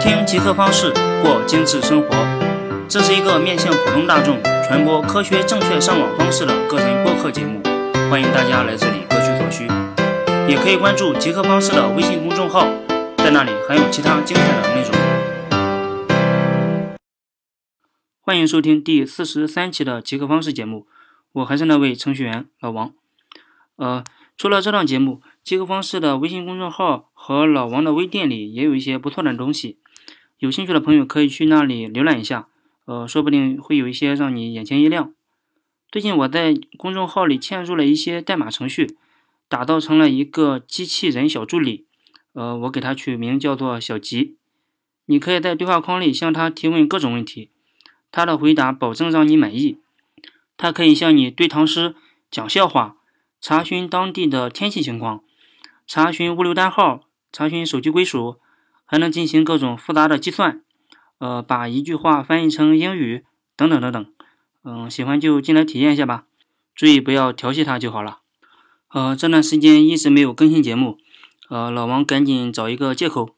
听极客方式过精致生活，这是一个面向普通大众传播科学正确上网方式的个人播客节目，欢迎大家来这里各取所需。也可以关注极客方式的微信公众号，在那里还有其他精彩的内容。欢迎收听第四十三期的极客方式节目，我还是那位程序员老王。呃，除了这档节目，极客方式的微信公众号和老王的微店里也有一些不错的东西，有兴趣的朋友可以去那里浏览一下，呃，说不定会有一些让你眼前一亮。最近我在公众号里嵌入了一些代码程序，打造成了一个机器人小助理，呃，我给它取名叫做小吉。你可以在对话框里向他提问各种问题。他的回答保证让你满意。他可以向你对唐诗、讲笑话、查询当地的天气情况、查询物流单号、查询手机归属，还能进行各种复杂的计算。呃，把一句话翻译成英语，等等等等。嗯，喜欢就进来体验一下吧。注意不要调戏他就好了。呃，这段时间一直没有更新节目，呃，老王赶紧找一个借口。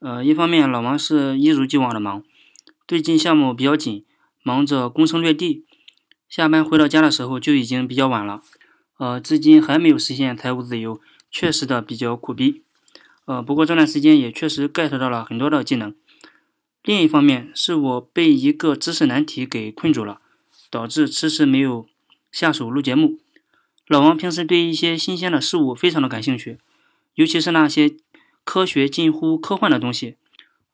呃，一方面老王是一如既往的忙。最近项目比较紧，忙着攻城略地，下班回到家的时候就已经比较晚了。呃，至今还没有实现财务自由，确实的比较苦逼。呃，不过这段时间也确实 get 到了很多的技能。另一方面，是我被一个知识难题给困住了，导致迟迟没有下手录节目。老王平时对一些新鲜的事物非常的感兴趣，尤其是那些科学近乎科幻的东西。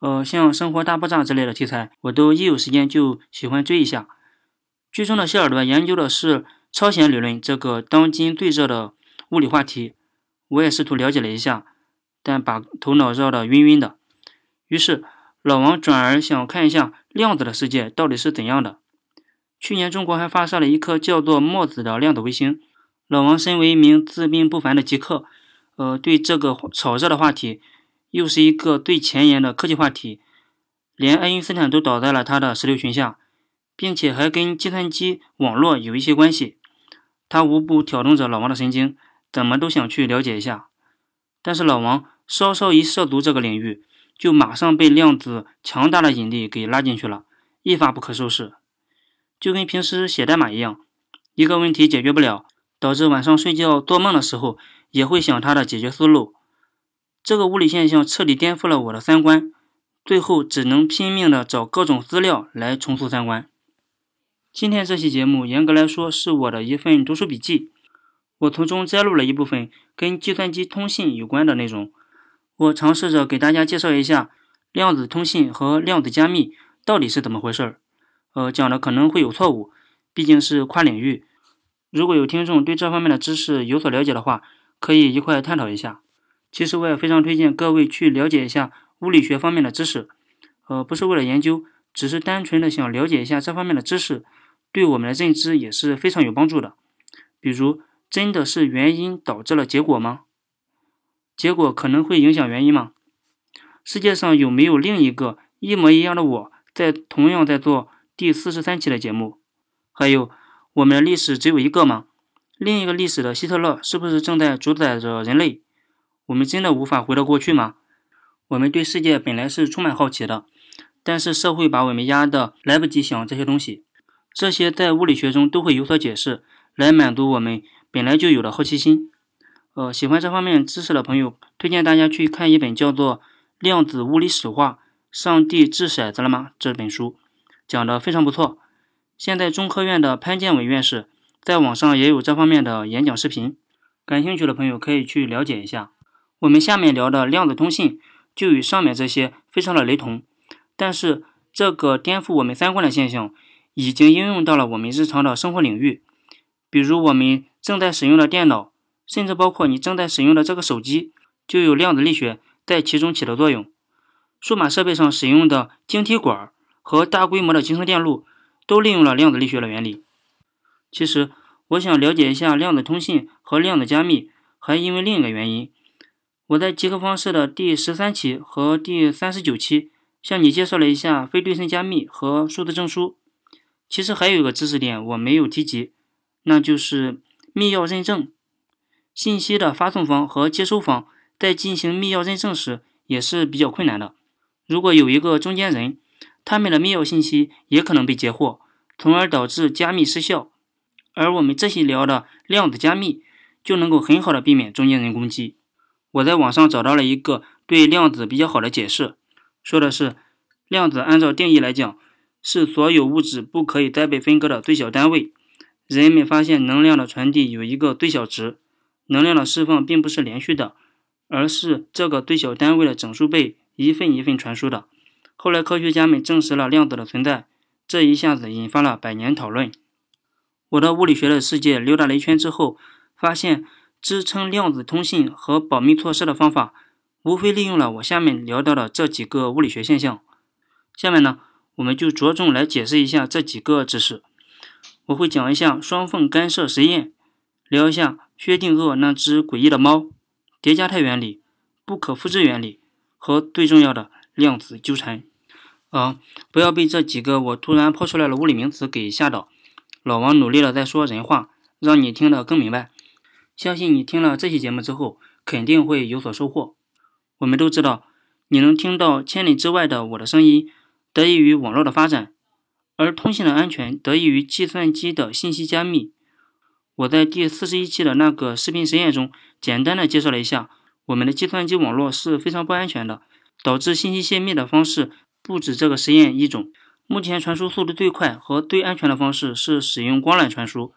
呃，像《生活大爆炸》之类的题材，我都一有时间就喜欢追一下。剧中的谢尔顿研究的是超弦理论这个当今最热的物理话题，我也试图了解了一下，但把头脑绕得晕晕的。于是老王转而想看一下量子的世界到底是怎样的。去年中国还发射了一颗叫做墨子的量子卫星。老王身为一名自命不凡的极客，呃，对这个炒热的话题。又是一个最前沿的科技话题，连爱因斯坦都倒在了他的石榴裙下，并且还跟计算机网络有一些关系。他无不挑动着老王的神经，怎么都想去了解一下。但是老王稍稍一涉足这个领域，就马上被量子强大的引力给拉进去了，一发不可收拾。就跟平时写代码一样，一个问题解决不了，导致晚上睡觉做梦的时候也会想它的解决思路。这个物理现象彻底颠覆了我的三观，最后只能拼命的找各种资料来重塑三观。今天这期节目严格来说是我的一份读书笔记，我从中摘录了一部分跟计算机通信有关的内容。我尝试着给大家介绍一下量子通信和量子加密到底是怎么回事儿。呃，讲的可能会有错误，毕竟是跨领域。如果有听众对这方面的知识有所了解的话，可以一块探讨一下。其实我也非常推荐各位去了解一下物理学方面的知识，呃，不是为了研究，只是单纯的想了解一下这方面的知识，对我们的认知也是非常有帮助的。比如，真的是原因导致了结果吗？结果可能会影响原因吗？世界上有没有另一个一模一样的我在同样在做第四十三期的节目？还有，我们的历史只有一个吗？另一个历史的希特勒是不是正在主宰着人类？我们真的无法回到过去吗？我们对世界本来是充满好奇的，但是社会把我们压得来不及想这些东西。这些在物理学中都会有所解释，来满足我们本来就有的好奇心。呃，喜欢这方面知识的朋友，推荐大家去看一本叫做《量子物理史话：上帝掷骰子了吗》这本书，讲的非常不错。现在中科院的潘建伟院士在网上也有这方面的演讲视频，感兴趣的朋友可以去了解一下。我们下面聊的量子通信就与上面这些非常的雷同，但是这个颠覆我们三观的现象已经应用到了我们日常的生活领域，比如我们正在使用的电脑，甚至包括你正在使用的这个手机，就有量子力学在其中起的作用。数码设备上使用的晶体管和大规模的集成电路都利用了量子力学的原理。其实，我想了解一下量子通信和量子加密，还因为另一个原因。我在极客方式的第十三期和第三十九期向你介绍了一下非对称加密和数字证书。其实还有一个知识点我没有提及，那就是密钥认证。信息的发送方和接收方在进行密钥认证时也是比较困难的。如果有一个中间人，他们的密钥信息也可能被截获，从而导致加密失效。而我们这些聊的量子加密，就能够很好的避免中间人攻击。我在网上找到了一个对量子比较好的解释，说的是，量子按照定义来讲，是所有物质不可以再被分割的最小单位。人们发现能量的传递有一个最小值，能量的释放并不是连续的，而是这个最小单位的整数倍一份一份传输的。后来科学家们证实了量子的存在，这一下子引发了百年讨论。我到物理学的世界溜达了一圈之后，发现支撑量子通信和保密措施的方法，无非利用了我下面聊到的这几个物理学现象。下面呢，我们就着重来解释一下这几个知识。我会讲一下双缝干涉实验，聊一下薛定谔那只诡异的猫，叠加态原理、不可复制原理和最重要的量子纠缠。啊，不要被这几个我突然抛出来的物理名词给吓到。老王努力的在说人话，让你听得更明白。相信你听了这期节目之后，肯定会有所收获。我们都知道，你能听到千里之外的我的声音，得益于网络的发展，而通信的安全得益于计算机的信息加密。我在第四十一期的那个视频实验中，简单的介绍了一下，我们的计算机网络是非常不安全的，导致信息泄密的方式不止这个实验一种。目前传输速度最快和最安全的方式是使用光缆传输，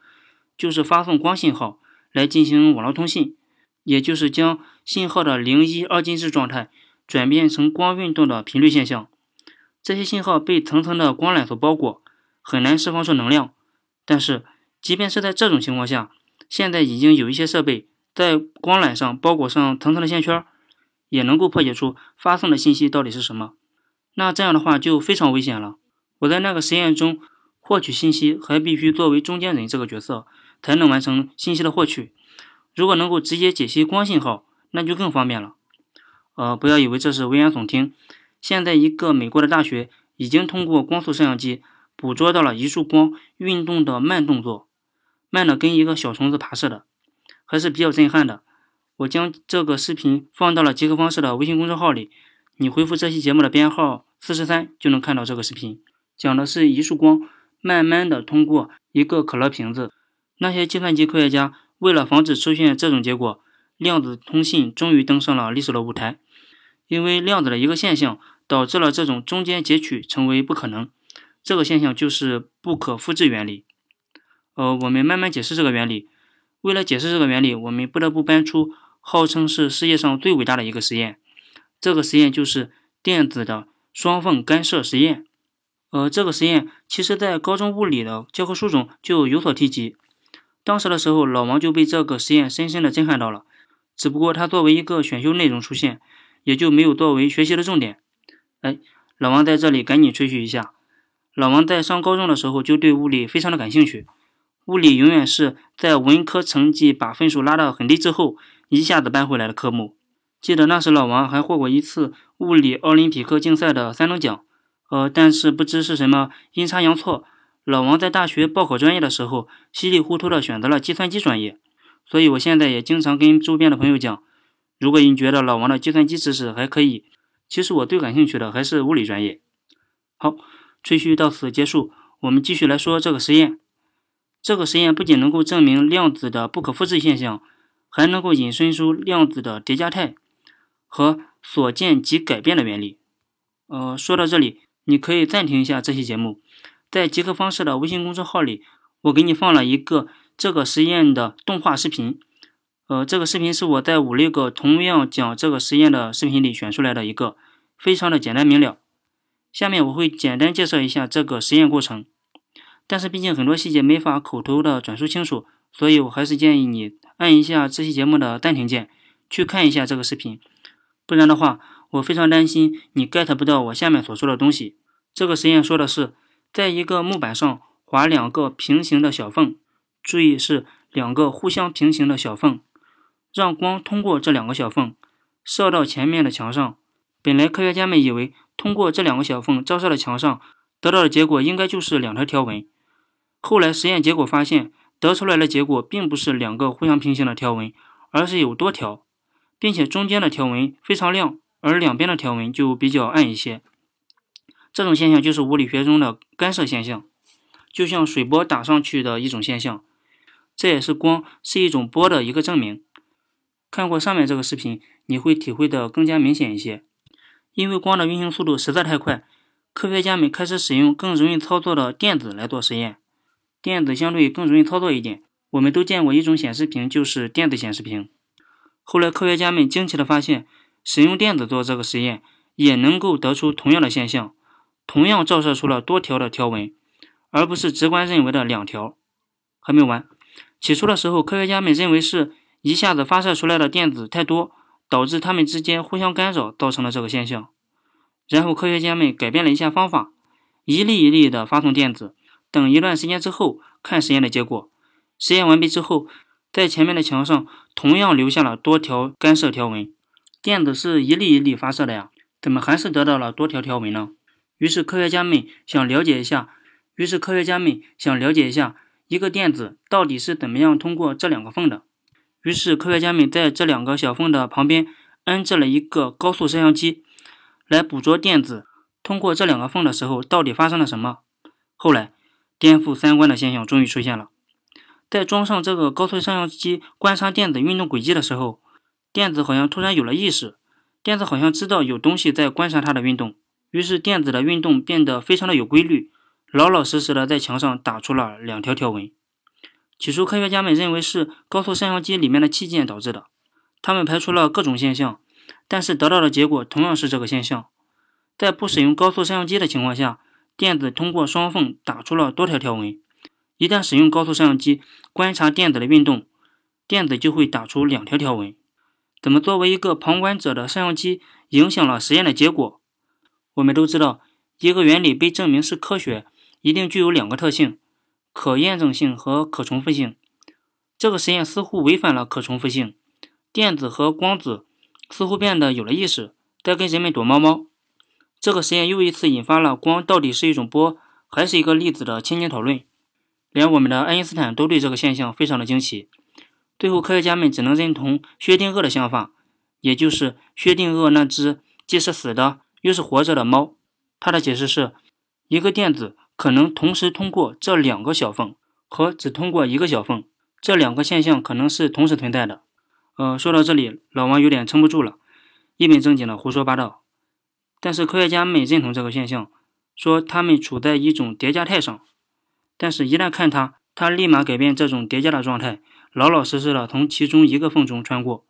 就是发送光信号来进行网络通信，也就是将信号的零一二进制状态转变成光运动的频率现象。这些信号被层层的光缆所包裹，很难释放出能量。但是，即便是在这种情况下，现在已经有一些设备在光缆上包裹上层层的线圈，也能够破解出发送的信息到底是什么。那这样的话就非常危险了。我在那个实验中获取信息，还必须作为中间人这个角色才能完成信息的获取。如果能够直接解析光信号，那就更方便了。呃，不要以为这是危言耸听。现在一个美国的大学已经通过光速摄像机捕捉到了一束光运动的慢动作，慢的跟一个小虫子爬似的，还是比较震撼的。我将这个视频放到了极客方式的微信公众号里，你回复这期节目的编号四十三就能看到这个视频。讲的是一束光慢慢的通过一个可乐瓶子。那些计算机科学家为了防止出现这种结果，量子通信终于登上了历史的舞台。因为量子的一个现象导致了这种中间截取成为不可能。这个现象就是不可复制原理。呃，我们慢慢解释这个原理。为了解释这个原理，我们不得不搬出号称是世界上最伟大的一个实验。这个实验就是电子的双缝干涉实验。呃，这个实验其实在高中物理的教科书中就有所提及。当时的时候，老王就被这个实验深深的震撼到了。只不过他作为一个选修内容出现，也就没有作为学习的重点。哎，老王在这里赶紧吹嘘一下，老王在上高中的时候就对物理非常的感兴趣。物理永远是在文科成绩把分数拉得很低之后，一下子搬回来的科目。记得那时老王还获过一次物理奥林匹克竞赛的三等奖。呃，但是不知是什么阴差阳错，老王在大学报考专业的时候，稀里糊涂的选择了计算机专业。所以我现在也经常跟周边的朋友讲，如果你觉得老王的计算机知识还可以，其实我最感兴趣的还是物理专业。好，吹嘘到此结束，我们继续来说这个实验。这个实验不仅能够证明量子的不可复制现象，还能够引申出量子的叠加态和所见即改变的原理。呃，说到这里。你可以暂停一下这期节目，在极客方式的微信公众号里，我给你放了一个这个实验的动画视频。呃，这个视频是我在五六个同样讲这个实验的视频里选出来的一个，非常的简单明了。下面我会简单介绍一下这个实验过程，但是毕竟很多细节没法口头的转述清楚，所以我还是建议你按一下这期节目的暂停键，去看一下这个视频，不然的话。我非常担心你 get 不到我下面所说的东西。这个实验说的是，在一个木板上划两个平行的小缝，注意是两个互相平行的小缝，让光通过这两个小缝，射到前面的墙上。本来科学家们以为通过这两个小缝照射的墙上得到的结果应该就是两条条纹，后来实验结果发现，得出来的结果并不是两个互相平行的条纹，而是有多条，并且中间的条纹非常亮。而两边的条纹就比较暗一些。这种现象就是物理学中的干涉现象，就像水波打上去的一种现象。这也是光是一种波的一个证明。看过上面这个视频，你会体会的更加明显一些。因为光的运行速度实在太快，科学家们开始使用更容易操作的电子来做实验。电子相对更容易操作一点，我们都见过一种显示屏，就是电子显示屏。后来科学家们惊奇的发现，使用电子做这个实验，也能够得出同样的现象，同样照射出了多条的条纹，而不是直观认为的两条。还没完。起初的时候，科学家们认为是一下子发射出来的电子太多，导致它们之间互相干扰，造成了这个现象。然后科学家们改变了一下方法，一粒一粒的发送电子，等一段时间之后看实验的结果。实验完毕之后，在前面的墙上同样留下了多条干涉条纹。电子是一粒一粒发射的呀，怎么还是得到了多条条纹呢？于是科学家们想了解一下，于是科学家们想了解一下。一个电子到底是怎么样通过这两个缝的？于是科学家们在这两个小缝的旁边安置了一个高速摄像机，来捕捉电子通过这两个缝的时候到底发生了什么。后来，颠覆三观的现象终于出现了。在装上这个高速摄像机观察电子运动轨迹的时候，电子好像突然有了意识，电子好像知道有东西在观察它的运动，于是电子的运动变得非常的有规律。老老实实的在墙上打出了两条条纹。起初，科学家们认为是高速摄像机里面的器件导致的，他们排除了各种现象，但是得到的结果同样是这个现象。在不使用高速摄像机的情况下，电子通过双缝打出了多条条纹。一旦使用高速摄像机观察电子的运动，电子就会打出两条条纹。怎么作为一个旁观者的摄像机影响了实验的结果？我们都知道，一个原理被证明是科学。一定具有两个特性：可验证性和可重复性。这个实验似乎违反了可重复性，电子和光子似乎变得有了意识，在跟人们躲猫猫。这个实验又一次引发了光到底是一种波还是一个粒子的千年讨论。连我们的爱因斯坦都对这个现象非常的惊奇。最后，科学家们只能认同薛定谔的想法，也就是薛定谔那只既是死的又是活着的猫。他的解释是一个电子。可能同时通过这两个小缝和只通过一个小缝，这两个现象可能是同时存在的。呃，说到这里，老王有点撑不住了，一本正经的胡说八道。但是科学家们认同这个现象，说它们处在一种叠加态上。但是，一旦看它，它立马改变这种叠加的状态，老老实实的从其中一个缝中穿过。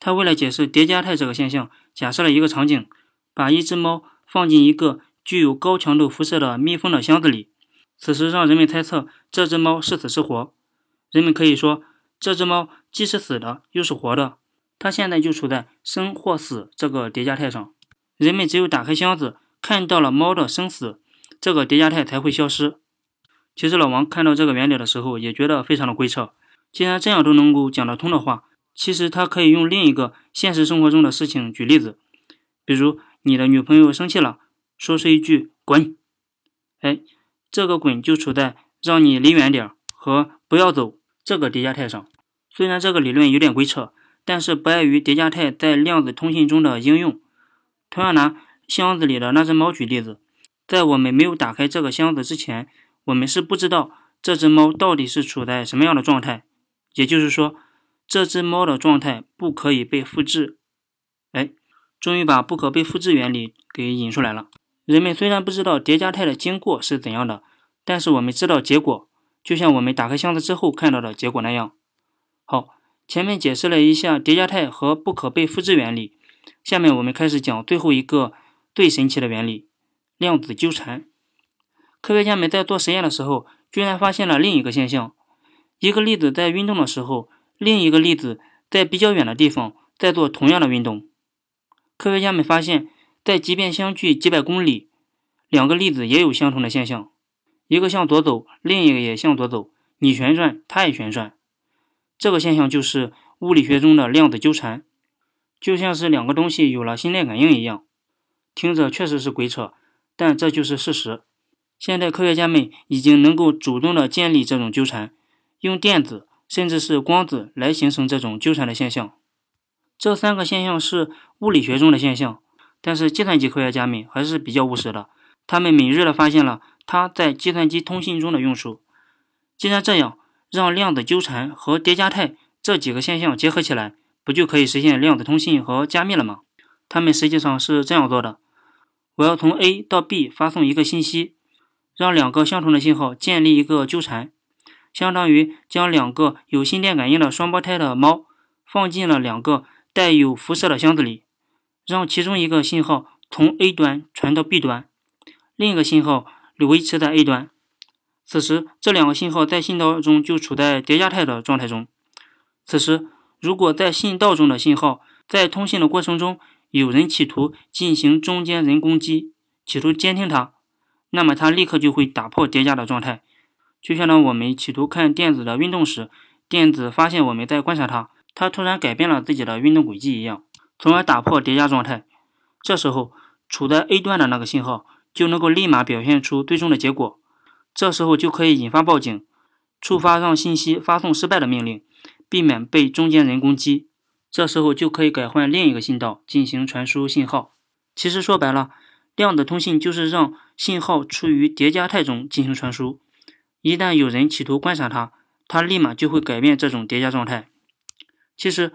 他为了解释叠加态这个现象，假设了一个场景，把一只猫放进一个。具有高强度辐射的密封的箱子里，此时让人们猜测这只猫是死是活。人们可以说，这只猫既是死的，又是活的。它现在就处在生或死这个叠加态上。人们只有打开箱子，看到了猫的生死，这个叠加态才会消失。其实老王看到这个原理的时候，也觉得非常的规扯。既然这样都能够讲得通的话，其实他可以用另一个现实生活中的事情举例子，比如你的女朋友生气了。说出一句“滚”，哎，这个“滚”就处在让你离远点和不要走这个叠加态上。虽然这个理论有点鬼扯，但是不碍于叠加态在量子通信中的应用。同样拿箱子里的那只猫举例子，在我们没有打开这个箱子之前，我们是不知道这只猫到底是处在什么样的状态。也就是说，这只猫的状态不可以被复制。哎，终于把不可被复制原理给引出来了。人们虽然不知道叠加态的经过是怎样的，但是我们知道结果，就像我们打开箱子之后看到的结果那样。好，前面解释了一下叠加态和不可被复制原理，下面我们开始讲最后一个最神奇的原理——量子纠缠。科学家们在做实验的时候，居然发现了另一个现象：一个粒子在运动的时候，另一个粒子在比较远的地方在做同样的运动。科学家们发现。在即便相距几百公里，两个粒子也有相同的现象，一个向左走，另一个也向左走，你旋转，它也旋转。这个现象就是物理学中的量子纠缠，就像是两个东西有了心电感应一样。听着确实是鬼扯，但这就是事实。现在科学家们已经能够主动的建立这种纠缠，用电子甚至是光子来形成这种纠缠的现象。这三个现象是物理学中的现象，但是计算机科学家们还是比较务实的，他们敏锐地发现了它在计算机通信中的用处。既然这样，让量子纠缠和叠加态这几个现象结合起来，不就可以实现量子通信和加密了吗？他们实际上是这样做的：我要从 A 到 B 发送一个信息，让两个相同的信号建立一个纠缠，相当于将两个有心电感应的双胞胎的猫放进了两个带有辐射的箱子里，让其中一个信号从 A 端传到 B 端，另一个信号维持在 A 端。此时，这两个信号在信道中就处在叠加态的状态中。此时，如果在信道中的信号在通信的过程中，有人企图进行中间人攻击，企图监听它，那么它立刻就会打破叠加的状态。就像当我们企图看电子的运动时，电子发现我们在观察它，它突然改变了自己的运动轨迹一样，从而打破叠加状态。这时候，处在 A 端的那个信号就能够立马表现出最终的结果。这时候就可以引发报警，触发让信息发送失败的命令，避免被中间人攻击。这时候就可以改换另一个信道进行传输信号。其实说白了，量子通信就是让信号处于叠加态中进行传输。一旦有人企图观察它，它立马就会改变这种叠加状态。其实，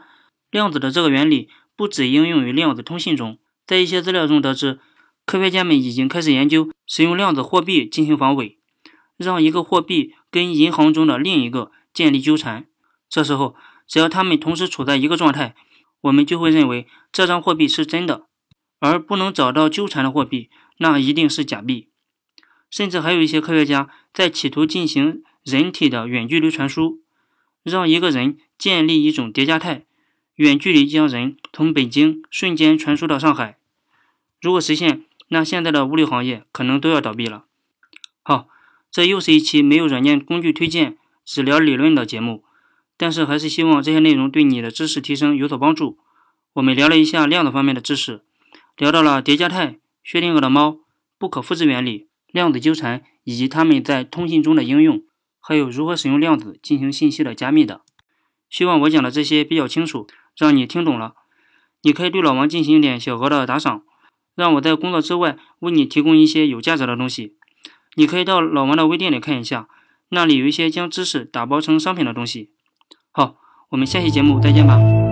量子的这个原理不止应用于量子通信中，在一些资料中得知，科学家们已经开始研究使用量子货币进行防伪。让一个货币跟银行中的另一个建立纠缠，这时候只要他们同时处在一个状态，我们就会认为这张货币是真的，而不能找到纠缠的货币，那一定是假币。甚至还有一些科学家在企图进行人体的远距离传输，让一个人建立一种叠加态，远距离将人从北京瞬间传输到上海。如果实现，那现在的物流行业可能都要倒闭了。好。这又是一期没有软件工具推荐，只聊理论的节目，但是还是希望这些内容对你的知识提升有所帮助。我们聊了一下量子方面的知识，聊到了叠加态、薛定谔的猫、不可复制原理、量子纠缠以及它们在通信中的应用，还有如何使用量子进行信息的加密的。希望我讲的这些比较清楚，让你听懂了。你可以对老王进行一点小额的打赏，让我在工作之外为你提供一些有价值的东西。你可以到老王的微店里看一下，那里有一些将知识打包成商品的东西。好，我们下期节目再见吧。